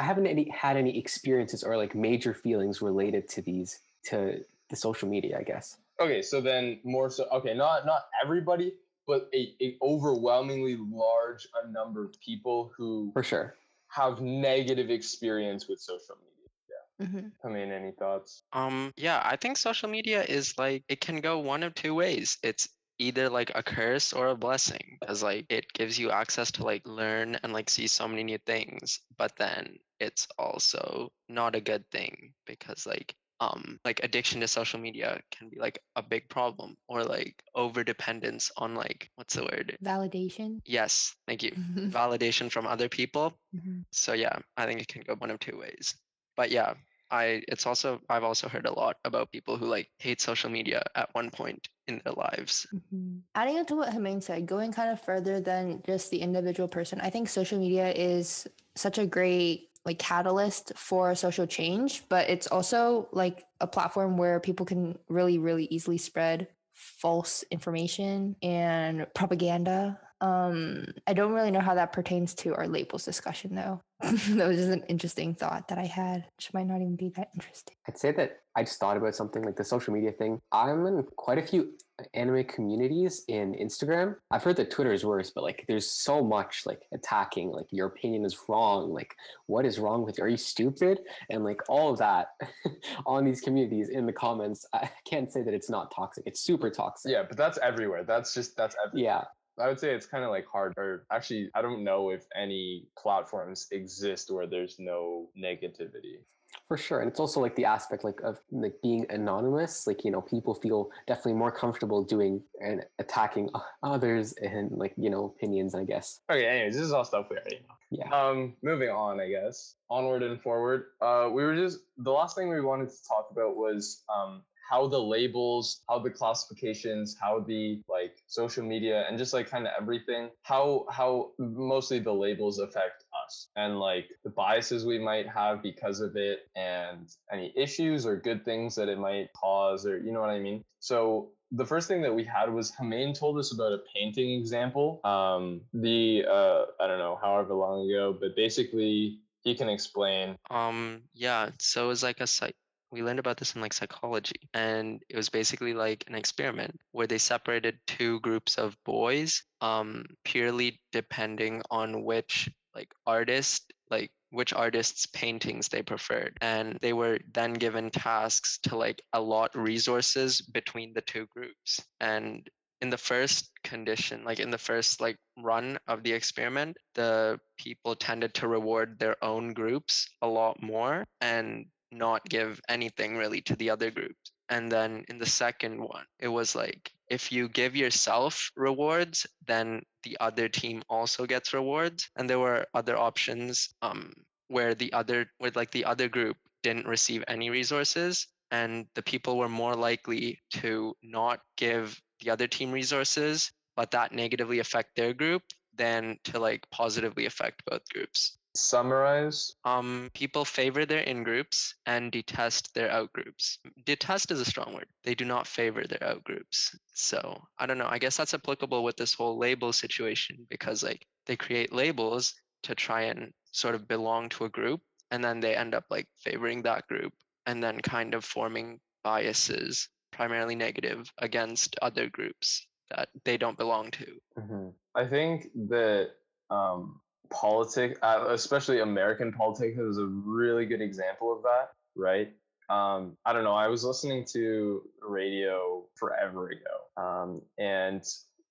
I haven't any had any experiences or like major feelings related to these to the social media, I guess. Okay, so then more so okay, not not everybody, but a, a overwhelmingly large a number of people who For sure. have negative experience with social media. Mhm. I mean, any thoughts? Um, yeah, I think social media is like it can go one of two ways. It's either like a curse or a blessing because like it gives you access to like learn and like see so many new things, but then it's also not a good thing because like um like addiction to social media can be like a big problem or like over dependence on like what's the word? Validation. Yes, thank you. *laughs* Validation from other people. Mhm. So yeah, I think it can go one of two ways. But yeah, I it's also I've also heard a lot about people who like hate social media at one point in their lives. Mhm. Adding on to what Hemaine said, going kind of further than just the individual person, I think social media is such a great like catalyst for social change, but it's also like a platform where people can really, really easily spread false information and propaganda. Um, I don't really know how that pertains to our labels discussion though. *laughs* that was just an interesting thought that I had, which might not even be that interesting. I'd say that I just thought about something like the social media thing. I'm in quite a few anime communities in Instagram. I've heard that Twitter is worse, but like there's so much like attacking, like your opinion is wrong, like what is wrong with you? Are you stupid? And like all of that *laughs* on these communities in the comments. I can't say that it's not toxic. It's super toxic. Yeah, but that's everywhere. That's just that's everywhere. Yeah. I would say it's kind of like hard, or actually, I don't know if any platforms exist where there's no negativity. For sure, and it's also like the aspect like of like being anonymous. Like you know, people feel definitely more comfortable doing and attacking others and like you know opinions. I guess. Okay, anyways, this is all stuff we already know. Yeah. Um, moving on, I guess. Onward and forward. Uh, we were just the last thing we wanted to talk about was um how the labels, how the classifications, how the like social media and just like kind of everything, how how mostly the labels affect us and like the biases we might have because of it and any issues or good things that it might cause or you know what I mean. So the first thing that we had was Hemaine told us about a painting example. Um, the uh, I don't know, however long ago, but basically he can explain. Um, yeah, so it was like a psych. We learned about this in like psychology, and it was basically like an experiment where they separated two groups of boys, um, purely depending on which like artist, like which artist's paintings they preferred, and they were then given tasks to like allot resources between the two groups, and in the first condition like in the first like run of the experiment the people tended to reward their own groups a lot more and not give anything really to the other groups and then in the second one it was like if you give yourself rewards then the other team also gets rewards and there were other options um where the other where like the other group didn't receive any resources and the people were more likely to not give the other team resources, but that negatively affect their group than to like positively affect both groups. Summarize. Um, people favor their in groups and detest their out groups. Detest is a strong word. They do not favor their out groups. So I don't know. I guess that's applicable with this whole label situation because like they create labels to try and sort of belong to a group, and then they end up like favoring that group and then kind of forming biases primarily negative against other groups that they don't belong to. Mhm. I think that um, politics, uh, especially American politics, is a really good example of that, right? Um, I don't know. I was listening to radio forever ago, um, and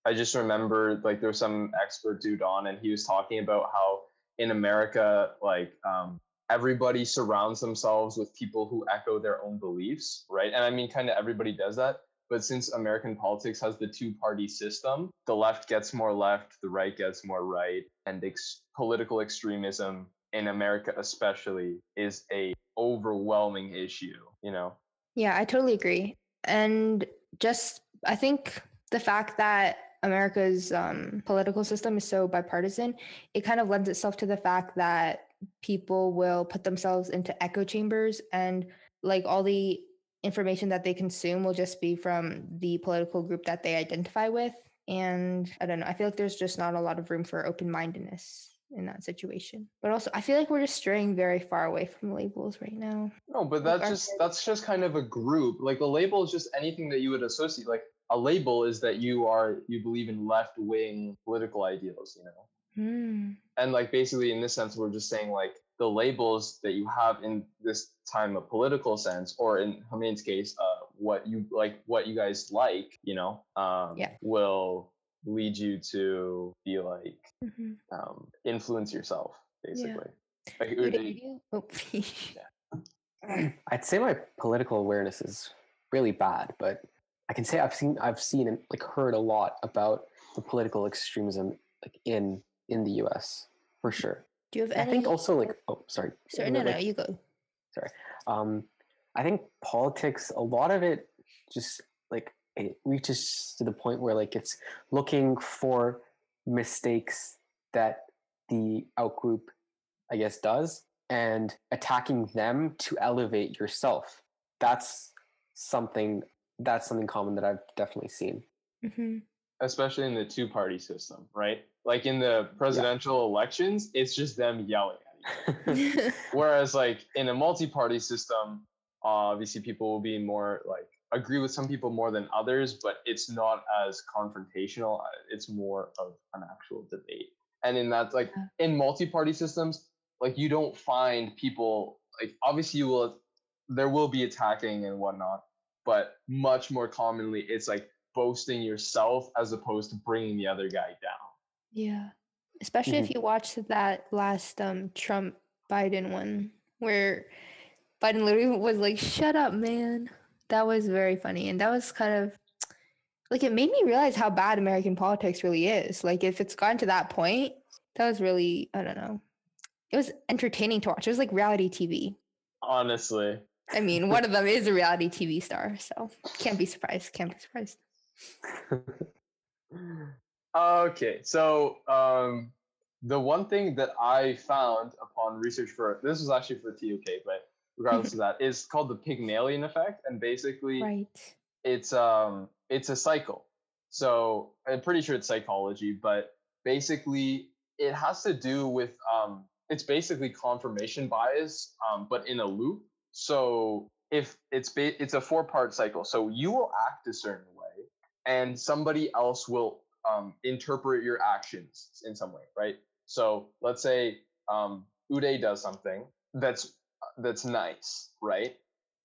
I just remember like there was some expert dude on, and he was talking about how in America, like um, everybody surrounds themselves with people who echo their own beliefs, right? And I mean, kind of everybody does that. But since American politics has the two party system, the left gets more left, the right gets more right, and ex- political extremism in America, especially, is a overwhelming issue, you know? Yeah, I totally agree. And just, I think the fact that America's um, political system is so bipartisan, it kind of lends itself to the fact that people will put themselves into echo chambers and like all the information that they consume will just be from the political group that they identify with. And I don't know, I feel like there's just not a lot of room for open mindedness in that situation. But also, I feel like we're just straying very far away from labels right now. No, but that's are just that's just kind of a group. Like a label is just anything that you would associate. Like a label is that you are you believe in left wing political ideals, you know. Hmm. and like basically in this sense we're just saying like the labels that you have in this time of political sense or in Hameen's case uh what you like what you guys like you know um Yeah. will lead you to be like Mhm. um influence yourself basically like it Would would it be- you? Oh. *clears throat* I'd say my political awareness is really bad, but I can say I've seen I've seen and like heard a lot about the political extremism like in in the U.S. for sure. Do you have I any? think also like oh sorry Sorry, no, no, like, you go. sorry. Um, I think politics, a lot of it, just like it reaches to the point where like it's looking for mistakes that the outgroup, I guess, does, and attacking them to elevate yourself. That's something. That's something common that I've definitely seen. hmm especially in the two party system, right? Like in the presidential elections, it's just them yelling at you. *laughs* *laughs* Whereas like in a multi-party system, obviously people will be more like agree with some people more than others, but it's not as confrontational. uh, It's more of an actual debate. And in that, like Yeah. in multi-party systems, like you don't find people like obviously you will there will be attacking and whatnot, but much more commonly it's like boasting yourself as opposed to bringing the other guy down. Yeah. Especially if you watched that last um Trump Biden one where Biden literally was like, shut up, man. That was very funny. And that was kind of like it made me realize how bad American politics really is. Like if it's gotten to that point, that was really, I don't know. It was entertaining to watch. It was like reality TV. Honestly. I mean, one of them is a reality TV star, so can't be surprised. Can't be surprised. *laughs* Okay, so um, the one thing that I found upon research for this was actually for TOK, but regardless of *laughs* that, is called the Pygmalion effect, and basically Right. it's um it's a cycle. So I'm pretty sure it's psychology, but basically it has to do with um it's basically confirmation bias, um, but in a loop. So if it's ba- it's a four part cycle, so you will act a certain way, and somebody else will um, interpret your actions in some way, right? So let's say um, Uday does something that's that's nice, right?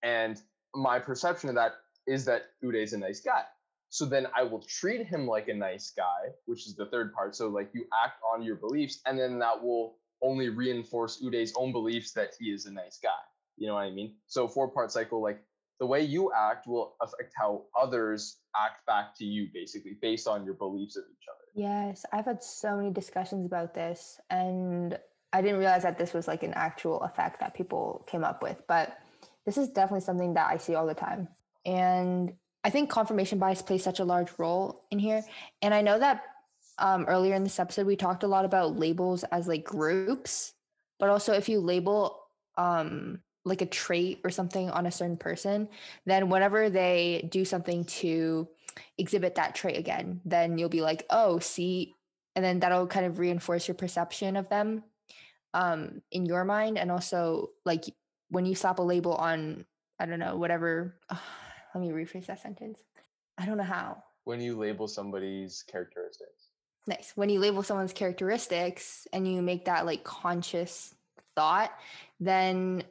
And my perception of that is that Uday's a nice guy. So then I will treat him like a nice guy, which is the third part. So like you act on your beliefs, and then that will only reinforce Uday's own beliefs that he is a nice guy. You know what I mean? So four part cycle, like the way you act will affect how others act back to you, basically based on your beliefs of each other. Yes, I've had so many discussions about this, and I didn't realize that this was like an actual effect that people came up with. But this is definitely something that I see all the time. And I think confirmation bias plays such a large role in here. And I know that um, earlier in this episode, we talked a lot about labels as like groups, but also if you label um, like a trait or something on a certain person, then whenever they do something to exhibit that trait again, then you'll be like, oh, see, and then that'll kind of reinforce your perception of them um, in your mind. And also, like when you slap a label on, I don't know, whatever. *sighs* let me rephrase that sentence. I don't know how. When you label somebody's characteristics. Nice. When you label someone's characteristics and you make that like conscious thought, then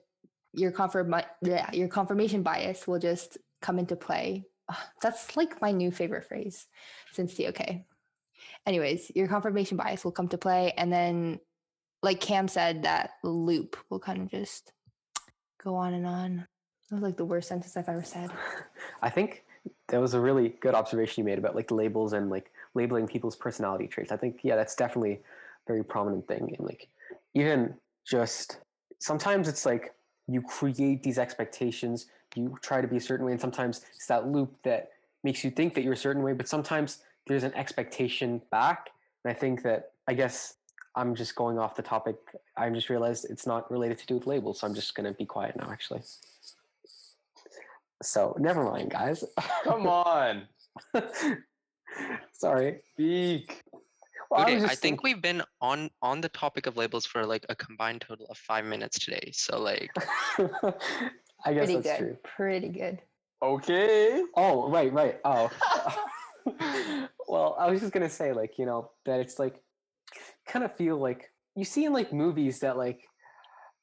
your confirm yeah, your confirmation bias will just come into play. That's like my new favorite phrase since the okay. Anyways, your confirmation bias will come to play, and then, like Cam said, that loop will kind of just go on and on. That was like the worst sentence I've ever said. I think that was a really good observation you made about like labels and like labeling people's personality traits. I think yeah, that's definitely a very prominent thing. And like even just sometimes it's like you create these expectations, you try to be a certain way, and sometimes it's that loop that makes you think that you're a certain way, but sometimes there's an expectation back. And I think that I guess I'm just going off the topic. I just realized it's not related to do with labels, so I'm just gonna be quiet now actually. So never mind, guys. Come on, *laughs* Sorry. speak. Well, okay, was I just think we've been on on the topic of labels for like a combined total of five minutes today. So like, *laughs* I guess Pretty that's good. true. Pretty good. Okay. Oh, right, right. Oh. *laughs* *laughs* well, I was just gonna say, like, you know, that it's like kind of feel like you see in like movies that like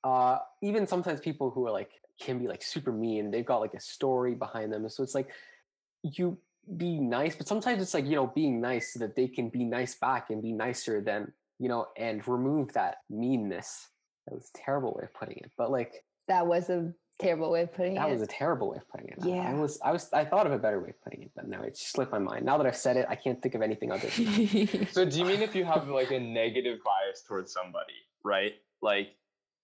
uh even sometimes people who are like can be like super mean, they've got like a story behind them. So it's like you be nice, but sometimes it's like, you know, being nice so that they can be nice back and be nicer than, you know, and remove that meanness. That was a terrible way of putting it. But like That was a terrible way of putting that it. That was a terrible way of putting it. I- I was, I was, I thought of a better way of putting it, but now it just slipped my mind. Now that I've said it, I can't think of anything other. *laughs* So do you mean if you have like a negative bias towards somebody, right? Like,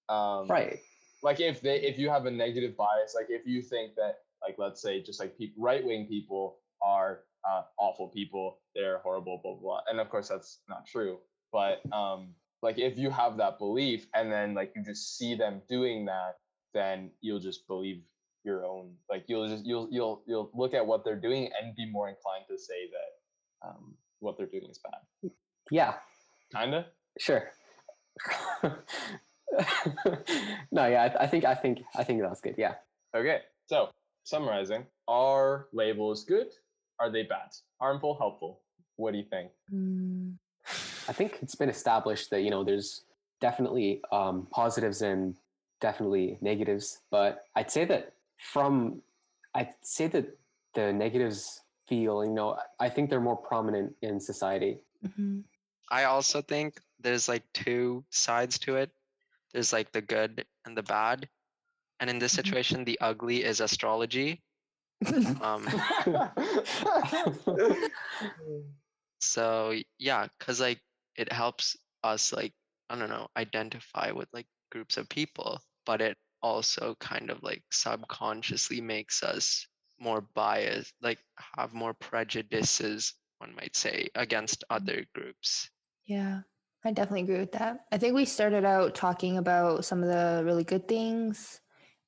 um, right. like if they if you have a negative bias, like if you think that like let's say just like people right wing people are uh, awful people, they're horrible, blah, blah blah. And of course that's not true. But um like if you have that belief and then like you just see them doing that, then you'll just believe your own like you'll just you'll you'll you'll look at what they're doing and be more inclined to say that um what they're doing is bad. Yeah, Kinda? sure. *laughs* no, yeah, I, I think I think I think that's good. Yeah. Okay, so summarizing, are labels good? Are they bad? Harmful, helpful? What do you think? Mm, I think it's been established that you know there's definitely um, positives and definitely negatives, but I'd say that from I'd say that the negatives feel you know I think they're more prominent in society. mhm. I also think there's like two sides to it. There's like the good and the bad. And in this Mhm. situation, the ugly is astrology. Um, *laughs* so yeah, because like it helps us like I don't know identify with like groups of people, but it also kind of like subconsciously makes us more biased, like have more prejudices, one might say, against other groups. Yeah, I definitely agree with that. I think we started out talking about some of the really good things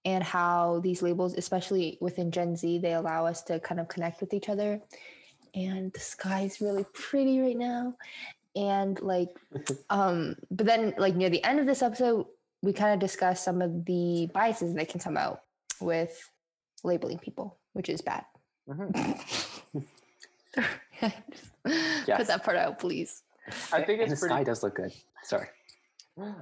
and how these labels, especially within Gen Z, they allow us to kind of connect with each other. And the sky is really pretty right now. And like, *laughs* um, but then like near the end of this episode, we kind of discuss some of the biases that can come out with labeling people, which is bad. *laughs* Mhm. Put that part out, please. I think and the it's sky does look good. Sorry.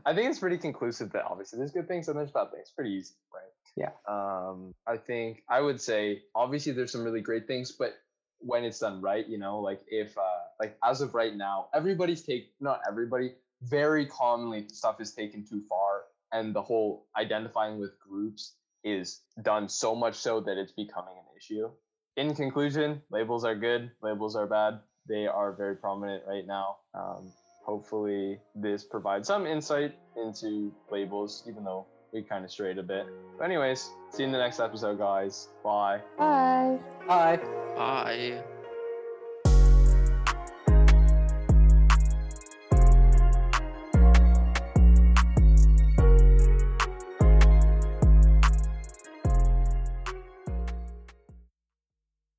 I think it's pretty conclusive that obviously there's good things and there's bad things. Pretty easy, right? Yeah. Um, I think I would say obviously there's some really great things, but when it's done right, you know, like if uh, like as of right now, everybody's take not everybody, very commonly stuff is taken too far, and the whole identifying with groups is done so much so that it's becoming an issue. In conclusion, labels are good, labels are bad. They are very prominent right now. Um, hopefully, this provides some insight into labels, even though we kind of strayed a bit. But anyways, see you in the next episode, guys. Bye. Bye. Bye. Bye.